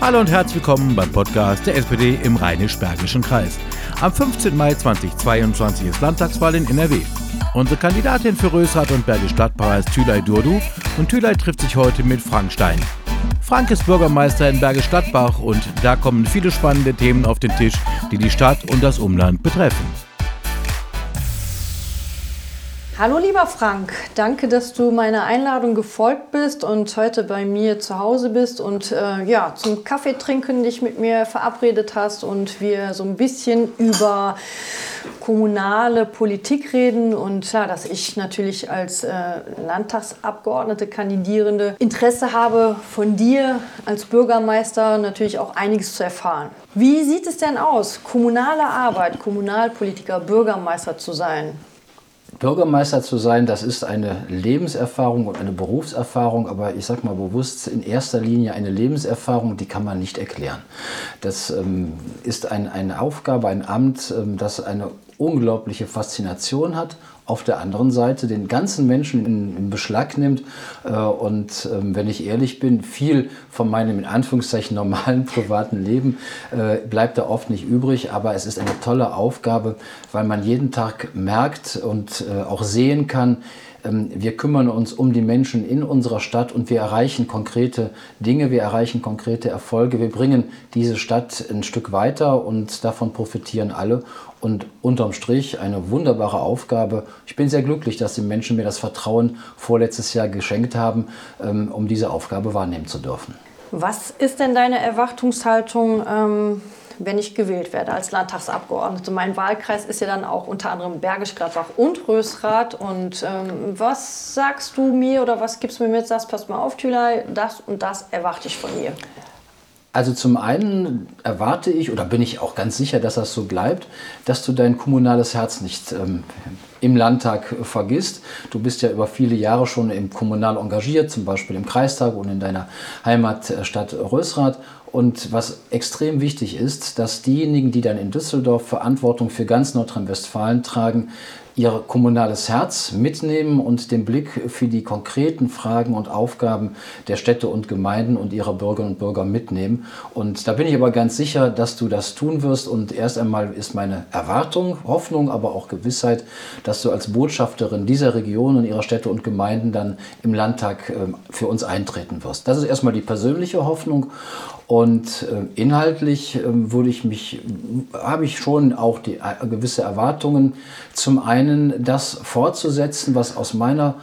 Hallo und herzlich willkommen beim Podcast der SPD im Rheinisch-Bergischen Kreis. Am 15. Mai 2022 ist Landtagswahl in NRW. Unsere Kandidatin für Rösrath und Bergisch Gladbach ist Thülay Durdu und Thülay trifft sich heute mit Frank Stein. Frank ist Bürgermeister in Bergisch Gladbach und da kommen viele spannende Themen auf den Tisch, die die Stadt und das Umland betreffen. Hallo lieber Frank, danke, dass du meiner Einladung gefolgt bist und heute bei mir zu Hause bist und äh, ja, zum Kaffee trinken dich mit mir verabredet hast und wir so ein bisschen über kommunale Politik reden und klar, dass ich natürlich als äh, Landtagsabgeordnete Kandidierende Interesse habe, von dir als Bürgermeister natürlich auch einiges zu erfahren. Wie sieht es denn aus, kommunale Arbeit, Kommunalpolitiker, Bürgermeister zu sein? Bürgermeister zu sein, das ist eine Lebenserfahrung und eine Berufserfahrung, aber ich sage mal bewusst in erster Linie eine Lebenserfahrung, die kann man nicht erklären. Das ähm, ist ein, eine Aufgabe, ein Amt, ähm, das eine unglaubliche Faszination hat auf der anderen Seite den ganzen Menschen in, in Beschlag nimmt äh, und ähm, wenn ich ehrlich bin, viel von meinem in Anführungszeichen normalen privaten Leben äh, bleibt da oft nicht übrig, aber es ist eine tolle Aufgabe, weil man jeden Tag merkt und äh, auch sehen kann, wir kümmern uns um die Menschen in unserer Stadt und wir erreichen konkrete Dinge, wir erreichen konkrete Erfolge, wir bringen diese Stadt ein Stück weiter und davon profitieren alle. Und unterm Strich eine wunderbare Aufgabe. Ich bin sehr glücklich, dass die Menschen mir das Vertrauen vorletztes Jahr geschenkt haben, ähm, um diese Aufgabe wahrnehmen zu dürfen. Was ist denn deine Erwartungshaltung ähm, wenn ich gewählt werde als Landtagsabgeordnete. Mein Wahlkreis ist ja dann auch unter anderem Bergisch Gladbach und Rösrath. Und ähm, was sagst du mir oder was gibst du mir mit? Sagst, pass mal auf, Thülei, das und das erwarte ich von dir. Also zum einen erwarte ich oder bin ich auch ganz sicher, dass das so bleibt, dass du dein kommunales Herz nicht ähm, im Landtag vergisst. Du bist ja über viele Jahre schon im Kommunal engagiert, zum Beispiel im Kreistag und in deiner Heimatstadt Rösrath. Und was extrem wichtig ist, dass diejenigen, die dann in Düsseldorf Verantwortung für ganz Nordrhein-Westfalen tragen, ihr kommunales Herz mitnehmen und den Blick für die konkreten Fragen und Aufgaben der Städte und Gemeinden und ihrer Bürgerinnen und Bürger mitnehmen. Und da bin ich aber ganz sicher, dass du das tun wirst. Und erst einmal ist meine Erwartung, Hoffnung, aber auch Gewissheit, dass du als Botschafterin dieser Region und ihrer Städte und Gemeinden dann im Landtag ähm, für uns eintreten wirst. Das ist erstmal die persönliche Hoffnung. Und äh, inhaltlich äh, würde ich mich, habe ich schon auch die, äh, gewisse Erwartungen. Zum einen das fortzusetzen, was aus meiner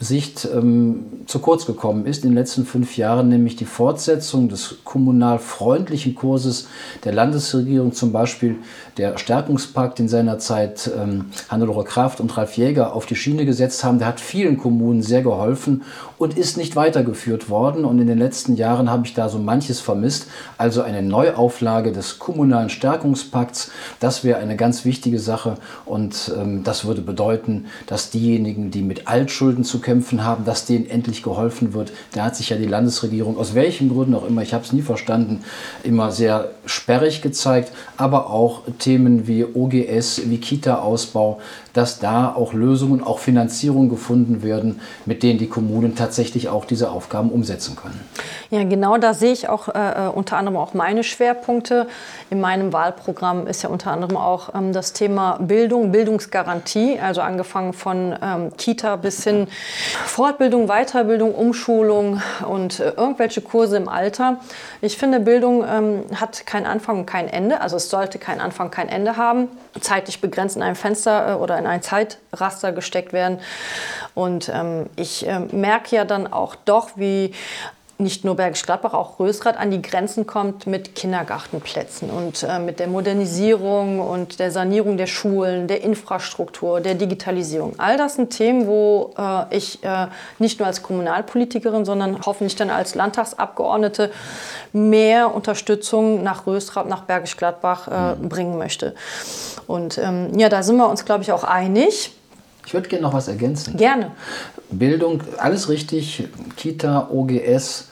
Sicht ähm, zu kurz gekommen ist in den letzten fünf Jahren, nämlich die Fortsetzung des kommunal freundlichen Kurses der Landesregierung, zum Beispiel der Stärkungspakt, den seinerzeit ähm, Hannelore Kraft und Ralf Jäger auf die Schiene gesetzt haben. Der hat vielen Kommunen sehr geholfen und ist nicht weitergeführt worden. Und in den letzten Jahren habe ich da so manches vermisst. Also eine Neuauflage des kommunalen Stärkungspakts, das wäre eine ganz wichtige Sache. Und ähm, das würde bedeuten, dass diejenigen, die mit Altschulden zu kämpfen haben, dass denen endlich geholfen wird. Da hat sich ja die Landesregierung, aus welchen Gründen auch immer, ich habe es nie verstanden, immer sehr sperrig gezeigt, aber auch Themen wie OGS, wie Kita-Ausbau, dass da auch Lösungen, auch Finanzierung gefunden werden, mit denen die Kommunen tatsächlich auch diese Aufgaben umsetzen können. Ja, genau da sehe ich auch äh, äh, unter anderem auch meine Schwerpunkte. In meinem Wahlprogramm ist ja unter anderem auch ähm, das Thema Bildung, Bildungsgarantie, also angefangen von ähm, Kita bis hin Fortbildung, Weiterbildung, Umschulung und äh, irgendwelche Kurse im Alter. Ich finde, Bildung ähm, hat keinen Anfang und kein Ende, also es sollte keinen Anfang, kein Ende haben, zeitlich begrenzt in einem Fenster äh, oder in ein Zeitraster gesteckt werden. Und ähm, ich äh, merke ja dann auch doch, wie nicht nur Bergisch Gladbach, auch Rösrath an die Grenzen kommt mit Kindergartenplätzen und äh, mit der Modernisierung und der Sanierung der Schulen, der Infrastruktur, der Digitalisierung. All das sind Themen, wo äh, ich äh, nicht nur als Kommunalpolitikerin, sondern hoffentlich dann als Landtagsabgeordnete mehr Unterstützung nach Rösrath, nach Bergisch Gladbach äh, mhm. bringen möchte. Und ähm, ja, da sind wir uns, glaube ich, auch einig. Ich würde gerne noch was ergänzen. Gerne. Bildung, alles richtig. Kita, OGS,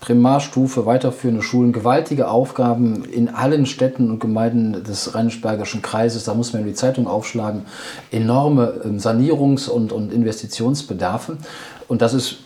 Primarstufe, weiterführende Schulen, gewaltige Aufgaben in allen Städten und Gemeinden des Rheinisch-Bergischen Kreises. Da muss man in die Zeitung aufschlagen. Enorme ähm, Sanierungs- und, und Investitionsbedarfe. Und das ist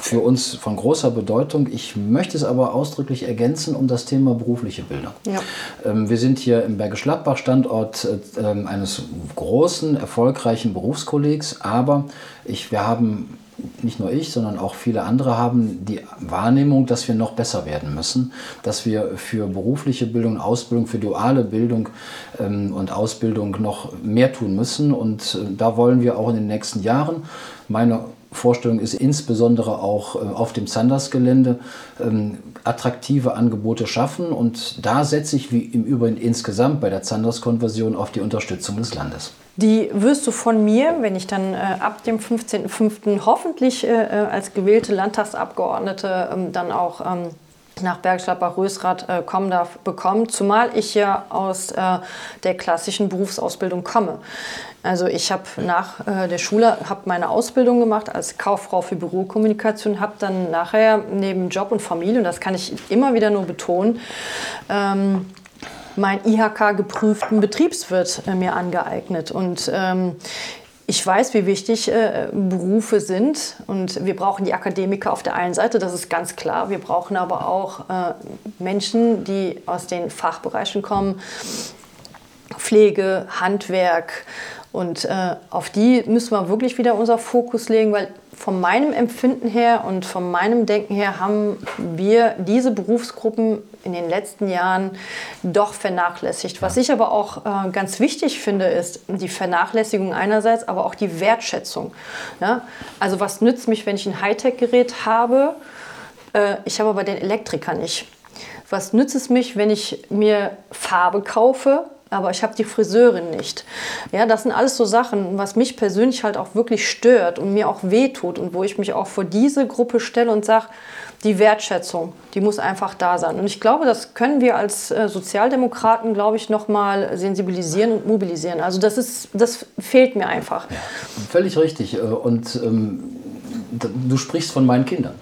für uns von großer Bedeutung. Ich möchte es aber ausdrücklich ergänzen um das Thema berufliche Bildung. Ja. Ähm, wir sind hier im Bergisch Gladbach Standort äh, ähm, eines großen, erfolgreichen Berufskollegs, aber ich, wir haben nicht nur ich, sondern auch viele andere haben die Wahrnehmung, dass wir noch besser werden müssen, dass wir für berufliche Bildung, Ausbildung, für duale Bildung ähm, und Ausbildung noch mehr tun müssen. Und äh, da wollen wir auch in den nächsten Jahren, meine Vorstellung ist insbesondere auch äh, auf dem Zanders-Gelände ähm, attraktive Angebote schaffen. Und da setze ich wie im Übrigen insgesamt bei der Zanders-Konversion auf die Unterstützung des Landes. Die wirst du von mir, wenn ich dann äh, ab dem 15.05. hoffentlich äh, äh, als gewählte Landtagsabgeordnete ähm, dann auch ähm, nach Bergstadtbach-Rösrath äh, kommen darf, bekommen, zumal ich ja aus äh, der klassischen Berufsausbildung komme. Also ich habe nach äh, der Schule hab meine Ausbildung gemacht als Kauffrau für Bürokommunikation, habe dann nachher neben Job und Familie, und das kann ich immer wieder nur betonen, ähm, meinen IHK-geprüften Betriebswirt äh, mir angeeignet. Und ähm, ich weiß, wie wichtig äh, Berufe sind und wir brauchen die Akademiker auf der einen Seite, das ist ganz klar. Wir brauchen aber auch äh, Menschen, die aus den Fachbereichen kommen, Pflege, Handwerk und äh, auf die müssen wir wirklich wieder unser Fokus legen, weil von meinem Empfinden her und von meinem Denken her haben wir diese Berufsgruppen in den letzten Jahren doch vernachlässigt. Was ich aber auch äh, ganz wichtig finde, ist die Vernachlässigung einerseits, aber auch die Wertschätzung. Ja? Also was nützt mich, wenn ich ein Hightech-Gerät habe, äh, ich habe aber den Elektriker nicht. Was nützt es mich, wenn ich mir Farbe kaufe, aber ich habe die Friseurin nicht. Ja, das sind alles so Sachen, was mich persönlich halt auch wirklich stört und mir auch wehtut und wo ich mich auch vor diese Gruppe stelle und sage, die Wertschätzung, die muss einfach da sein. Und ich glaube, das können wir als äh, Sozialdemokraten, glaube ich, noch mal sensibilisieren und mobilisieren. Also das ist, das fehlt mir einfach. Ja, völlig richtig. Äh, und ähm, du sprichst von meinen Kindern.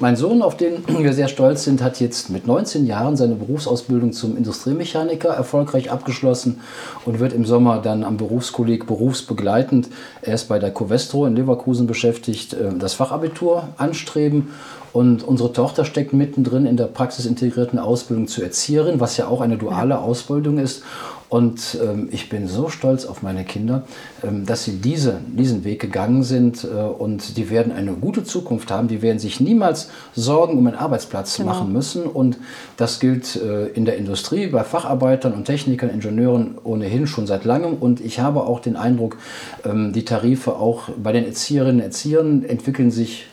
Mein Sohn, auf den wir sehr stolz sind, hat jetzt mit 19 Jahren seine Berufsausbildung zum Industriemechaniker erfolgreich abgeschlossen und wird im Sommer dann am Berufskolleg berufsbegleitend, er ist bei der Covestro in Leverkusen beschäftigt, äh, das Fachabitur anstreben. Und unsere Tochter steckt mittendrin in der praxisintegrierten Ausbildung zur Erzieherin, was ja auch eine duale Ausbildung ist. Und ähm, ich bin so stolz auf meine Kinder, ähm, dass sie diese, diesen Weg gegangen sind äh, und die werden eine gute Zukunft haben. Die werden sich niemals Sorgen um einen Arbeitsplatz genau. machen müssen. Und das gilt äh, in der Industrie, bei Facharbeitern und Technikern, Ingenieuren ohnehin schon seit langem. Und ich habe auch den Eindruck, ähm, die Tarife auch bei den Erzieherinnen und Erziehern entwickeln sich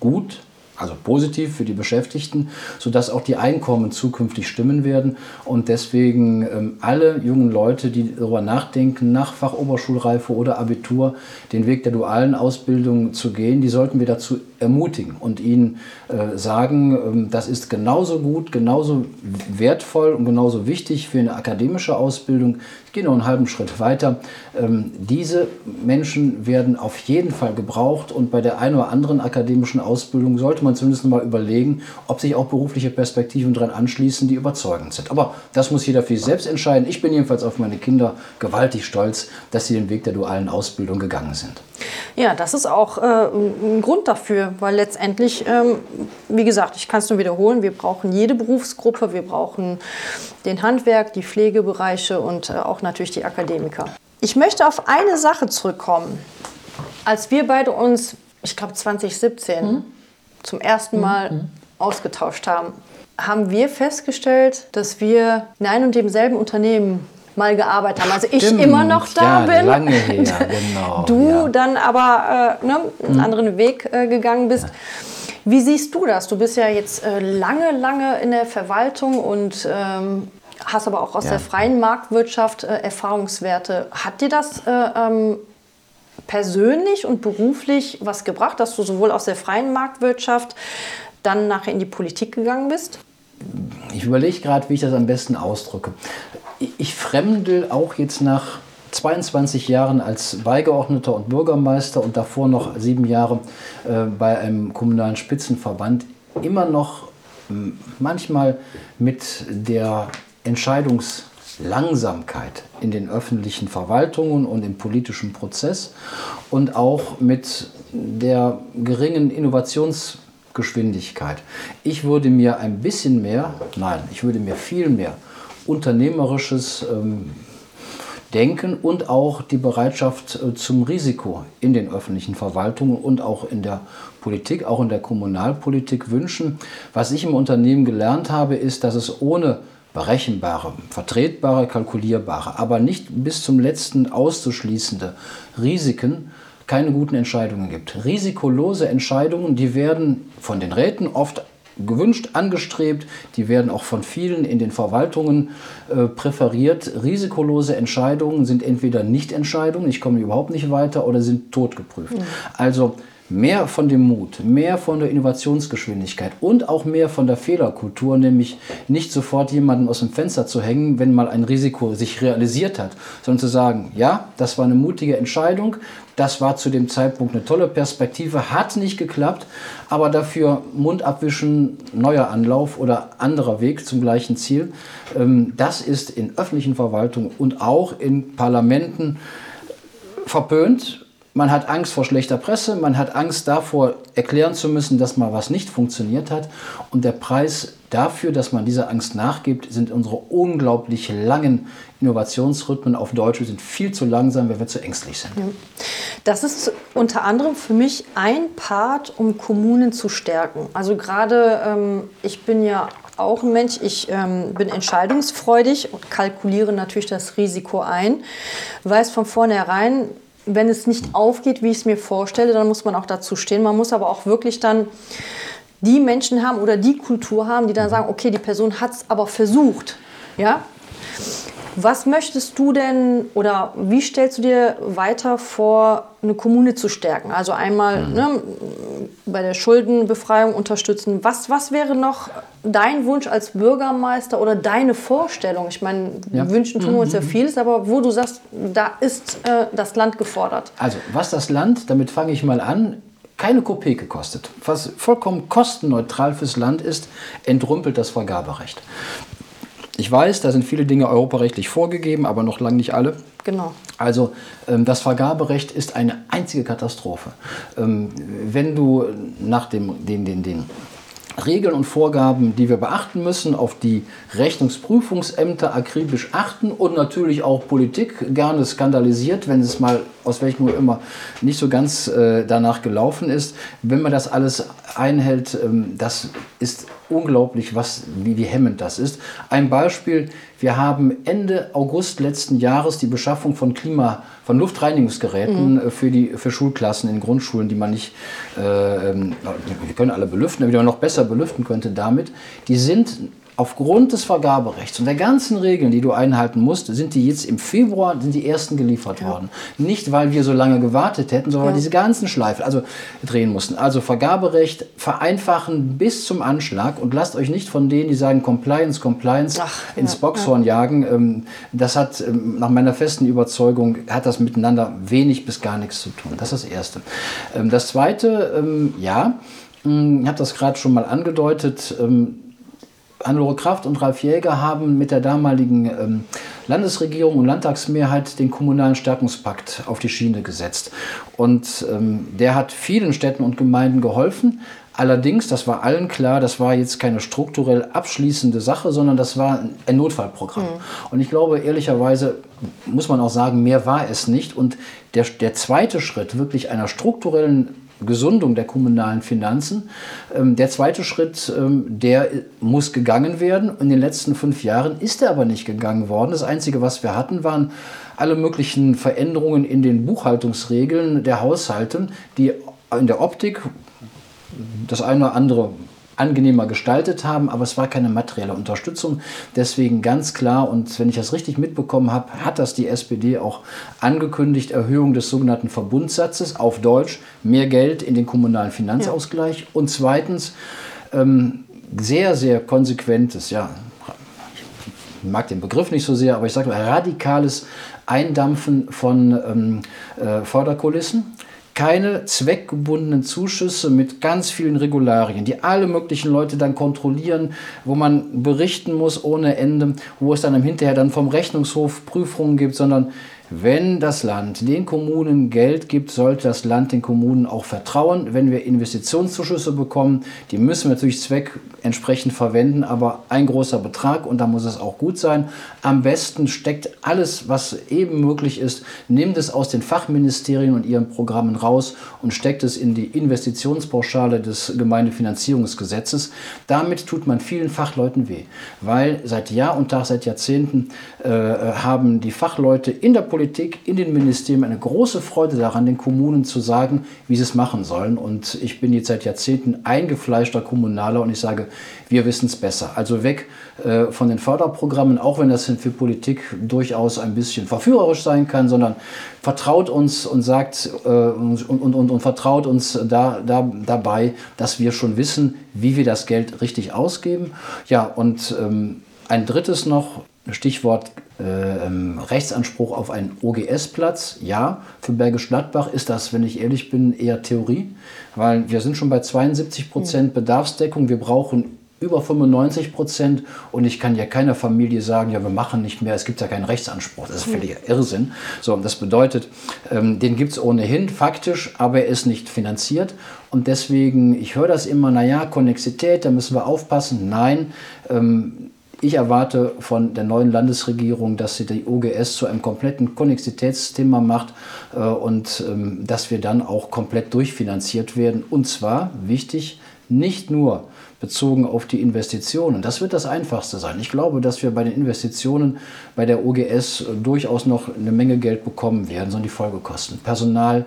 gut also positiv für die Beschäftigten, sodass auch die Einkommen zukünftig stimmen werden. Und deswegen ähm, alle jungen Leute, die darüber nachdenken, nach Fachoberschulreife oder Abitur den Weg der dualen Ausbildung zu gehen, die sollten wir dazu ermutigen und ihnen äh, sagen, ähm, das ist genauso gut, genauso wertvoll und genauso wichtig für eine akademische Ausbildung. Ich gehe noch einen halben Schritt weiter. Ähm, diese Menschen werden auf jeden Fall gebraucht und bei der einen oder anderen akademischen Ausbildung sollte man zumindest mal überlegen, ob sich auch berufliche Perspektiven daran anschließen, die überzeugend sind. Aber das muss jeder für sich selbst entscheiden. Ich bin jedenfalls auf meine Kinder gewaltig stolz, dass sie den Weg der dualen Ausbildung gegangen sind. Ja, das ist auch äh, ein Grund dafür, weil letztendlich, ähm, wie gesagt, ich kann es nur wiederholen, wir brauchen jede Berufsgruppe, wir brauchen den Handwerk, die Pflegebereiche und äh, auch natürlich die Akademiker. Ich möchte auf eine Sache zurückkommen. Als wir beide uns, ich glaube 2017, mhm. zum ersten mhm. Mal mhm. ausgetauscht haben, haben wir festgestellt, dass wir in einem und demselben Unternehmen mal gearbeitet haben. Also ich Stimmt. immer noch da ja, bin. Lange her, genau. Du ja. dann aber äh, ne, einen mhm. anderen Weg äh, gegangen bist. Ja. Wie siehst du das? Du bist ja jetzt äh, lange, lange in der Verwaltung und ähm, hast aber auch aus der freien Marktwirtschaft äh, Erfahrungswerte. Hat dir das äh, ähm, persönlich und beruflich was gebracht, dass du sowohl aus der freien Marktwirtschaft dann nachher in die Politik gegangen bist? Ich überlege gerade, wie ich das am besten ausdrücke ich fremdel auch jetzt nach 22 Jahren als Beigeordneter und Bürgermeister und davor noch sieben Jahre äh, bei einem kommunalen Spitzenverband immer noch manchmal mit der Entscheidungslangsamkeit in den öffentlichen Verwaltungen und im politischen Prozess und auch mit der geringen Innovationsgeschwindigkeit. Ich würde mir ein bisschen mehr, nein, ich würde mir viel mehr unternehmerisches ähm, Denken und auch die Bereitschaft äh, zum Risiko in den öffentlichen Verwaltungen und auch in der Politik, auch in der Kommunalpolitik wünschen. Was ich im Unternehmen gelernt habe, ist, dass es ohne berechenbare, vertretbare, kalkulierbare, aber nicht bis zum letzten auszuschließende Risiken keine guten Entscheidungen gibt. Risikolose Entscheidungen, die werden von den Räten oft gewünscht, angestrebt, die werden auch von vielen in den Verwaltungen äh, präferiert. Risikolose Entscheidungen sind entweder Nichtentscheidungen, ich komme überhaupt nicht weiter, oder sind totgeprüft. Mhm. Also mehr von dem Mut, mehr von der Innovationsgeschwindigkeit und auch mehr von der Fehlerkultur, nämlich nicht sofort jemanden aus dem Fenster zu hängen, wenn mal ein Risiko sich realisiert hat, sondern zu sagen, ja, das war eine mutige Entscheidung, das war zu dem Zeitpunkt eine tolle Perspektive, hat nicht geklappt, aber dafür Mund abwischen, neuer Anlauf oder anderer Weg zum gleichen Ziel. Ähm, das ist in öffentlichen Verwaltungen und auch in Parlamenten verpönt man hat Angst vor schlechter Presse, man hat Angst davor, erklären zu müssen, dass mal was nicht funktioniert hat. Und der Preis dafür, dass man dieser Angst nachgibt, sind unsere unglaublich langen Innovationsrhythmen auf Deutsch. Wir sind viel zu langsam, weil wir zu ängstlich sind. Das ist unter anderem für mich ein Part, um Kommunen zu stärken. Also gerade, ähm, ich bin ja auch ein Mensch, ich ähm, bin entscheidungsfreudig und kalkuliere natürlich das Risiko ein, weiß von vornherein, wenn es nicht aufgeht, wie ich es mir vorstelle, dann muss man auch dazu stehen. Man muss aber auch wirklich dann die Menschen haben oder die Kultur haben, die dann sagen, okay, die Person hat es aber versucht. Ja? Was möchtest du denn oder wie stellst du dir weiter vor, eine Kommune zu stärken? Also einmal mhm. ne, bei der Schuldenbefreiung unterstützen. Was, was wäre noch dein Wunsch als Bürgermeister oder deine Vorstellung? Ich meine, ja. wünschen tun wir uns ja mhm. vieles, aber wo du sagst, da ist äh, das Land gefordert. Also was das Land, damit fange ich mal an, keine Kopeke kostet, was vollkommen kostenneutral fürs Land ist, entrümpelt das Vergaberecht. Ich weiß, da sind viele Dinge europarechtlich vorgegeben, aber noch lange nicht alle. Genau. Also ähm, das Vergaberecht ist eine einzige Katastrophe. Ähm, wenn du nach dem, den, den, den Regeln und Vorgaben, die wir beachten müssen, auf die Rechnungsprüfungsämter akribisch achten und natürlich auch Politik gerne skandalisiert, wenn es mal aus welchem Grund immer nicht so ganz äh, danach gelaufen ist. Wenn man das alles einhält, ähm, das ist unglaublich, was, wie, wie hemmend das ist. Ein Beispiel, wir haben Ende August letzten Jahres die Beschaffung von Klima, von Luftreinigungsgeräten mhm. für, die, für Schulklassen in Grundschulen, die man nicht, äh, ähm, wir können alle belüften, aber die man noch besser belüften könnte damit. Die sind aufgrund des Vergaberechts und der ganzen Regeln, die du einhalten musst, sind die jetzt im Februar sind die ersten geliefert ja. worden. Nicht, weil wir so lange gewartet hätten, sondern ja. weil diese ganzen Schleifen also drehen mussten. Also Vergaberecht vereinfachen bis zum Anschlag und lasst euch nicht von denen, die sagen Compliance, Compliance Ach, ins ja, Boxhorn jagen. Ähm, das hat ähm, nach meiner festen Überzeugung hat das miteinander wenig bis gar nichts zu tun. Das ist das Erste. Ähm, das Zweite, ja, hm, ich habe das gerade schon mal angedeutet Hannelore Kraft und Ralf Jäger haben mit der damaligen ähm, Landesregierung und Landtagsmehrheit den kommunalen Stärkungspakt auf die Schiene gesetzt. Und ähm, der hat vielen Städten und Gemeinden geholfen. Allerdings, das war allen klar, das war jetzt keine strukturell abschließende Sache, sondern das war ein Notfallprogramm. Mhm. Und ich glaube, ehrlicherweise muss man auch sagen, mehr war es nicht. Und der, der zweite Schritt wirklich einer strukturellen Gesundung der kommunalen Finanzen. Ähm, der zweite Schritt, ähm, der muss gegangen werden. In den letzten fünf Jahren ist er aber nicht gegangen worden. Das Einzige, was wir hatten, waren alle möglichen Veränderungen in den Buchhaltungsregeln der Haushalte, die in der Optik das eine oder andere angenehmer gestaltet haben, aber es war keine materielle Unterstützung. Deswegen ganz klar, und wenn ich das richtig mitbekommen habe, hat das die SPD auch angekündigt, Erhöhung des sogenannten Verbundsatzes auf Deutsch, mehr Geld in den kommunalen Finanzausgleich. Ja. Und zweitens, ähm, sehr, sehr konsequentes, ja, ich mag den Begriff nicht so sehr, aber ich sage mal radikales Eindampfen von ähm, äh, Förderkulissen keine zweckgebundenen Zuschüsse mit ganz vielen Regularien, die alle möglichen Leute dann kontrollieren, wo man berichten muss ohne Ende, wo es dann im Hinterher dann vom Rechnungshof Prüfungen gibt, sondern wenn das Land den Kommunen Geld gibt, sollte das Land den Kommunen auch vertrauen. Wenn wir Investitionszuschüsse bekommen, die müssen wir natürlich zweckentsprechend verwenden, aber ein großer Betrag und da muss es auch gut sein. Am besten steckt alles, was eben möglich ist, nimmt es aus den Fachministerien und ihren Programmen raus und steckt es in die Investitionspauschale des Gemeindefinanzierungsgesetzes. Damit tut man vielen Fachleuten weh, weil seit Jahr und Tag, seit Jahrzehnten äh, haben die Fachleute in der Politik Politik, in den Ministerien eine große Freude daran, den Kommunen zu sagen, wie sie es machen sollen. Und ich bin jetzt seit Jahrzehnten eingefleischter Kommunaler und ich sage, wir wissen es besser. Also weg äh, von den Förderprogrammen, auch wenn das für Politik durchaus ein bisschen verführerisch sein kann, sondern vertraut uns und sagt äh, und, und, und, und, vertraut uns da, da, dabei, dass wir schon wissen, wie wir das Geld richtig ausgeben. Ja, und ähm, ein drittes noch, Stichwort äh, ähm, Rechtsanspruch auf einen OGS-Platz. Ja, für Bergisch Gladbach ist das, wenn ich ehrlich bin, eher Theorie, weil wir sind schon bei 72 Prozent Bedarfsdeckung. Wir brauchen über 95 Prozent und ich kann ja keiner Familie sagen, ja, wir machen nicht mehr, es gibt ja keinen Rechtsanspruch. Das ist völliger Irrsinn. So, das bedeutet, ähm, den gibt es ohnehin faktisch, aber er ist nicht finanziert und deswegen, ich höre das immer, naja, Konnexität, da müssen wir aufpassen. Nein, ähm, ich erwarte von der neuen Landesregierung, dass sie die OGS zu einem kompletten Konnexitätsthema macht äh, und ähm, dass wir dann auch komplett durchfinanziert werden. Und zwar, wichtig, nicht nur bezogen auf die Investitionen. Das wird das Einfachste sein. Ich glaube, dass wir bei den Investitionen bei der OGS durchaus noch eine Menge Geld bekommen werden, sondern die Folgekosten. Personal,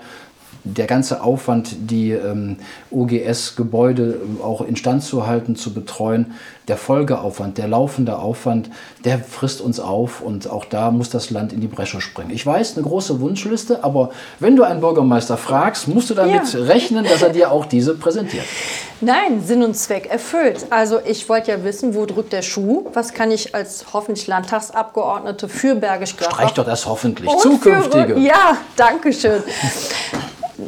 der ganze Aufwand, die ähm, OGS-Gebäude auch instand zu halten, zu betreuen, der Folgeaufwand, der laufende Aufwand, der frisst uns auf und auch da muss das Land in die Bresche springen. Ich weiß, eine große Wunschliste, aber wenn du einen Bürgermeister fragst, musst du damit ja. rechnen, dass er dir auch diese präsentiert. Nein, Sinn und Zweck erfüllt. Also ich wollte ja wissen, wo drückt der Schuh? Was kann ich als hoffentlich Landtagsabgeordnete für Bergisch Gladbach... Streich doch das hoffentlich. Zukünftige. Für, ja, danke schön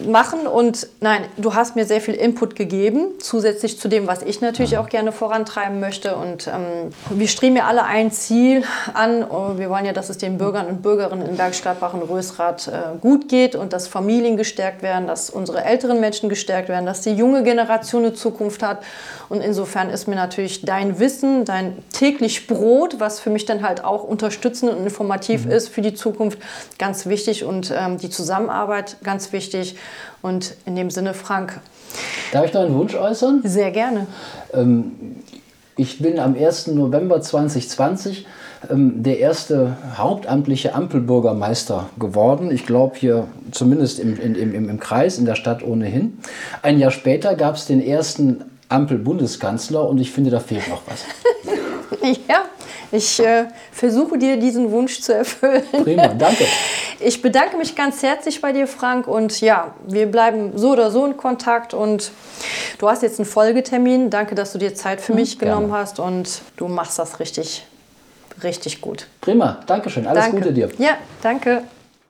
machen. Und nein, du hast mir sehr viel Input gegeben, zusätzlich zu dem, was ich natürlich auch gerne vorantreiben möchte. Und ähm, wir streben ja alle ein Ziel an. Oh, wir wollen ja, dass es den Bürgern und Bürgerinnen in Bergstadtbach und Rösrath äh, gut geht und dass Familien gestärkt werden, dass unsere älteren Menschen gestärkt werden, dass die junge Generation eine Zukunft hat. Und insofern ist mir natürlich dein Wissen, dein täglich Brot, was für mich dann halt auch unterstützend und informativ mhm. ist für die Zukunft, ganz wichtig und ähm, die Zusammenarbeit ganz wichtig. Und in dem Sinne, Frank. Darf ich noch einen Wunsch äußern? Sehr gerne. Ähm, ich bin am 1. November 2020 ähm, der erste hauptamtliche Ampelbürgermeister geworden. Ich glaube hier zumindest im, im, im, im Kreis, in der Stadt ohnehin. Ein Jahr später gab es den ersten Ampel-Bundeskanzler und ich finde, da fehlt noch was. ja, ich äh, versuche dir diesen Wunsch zu erfüllen. Prima, danke. Ich bedanke mich ganz herzlich bei dir, Frank. Und ja, wir bleiben so oder so in Kontakt. Und du hast jetzt einen Folgetermin. Danke, dass du dir Zeit für mhm, mich genommen gerne. hast. Und du machst das richtig, richtig gut. Prima, Dankeschön. Alles danke. Gute dir. Ja, danke.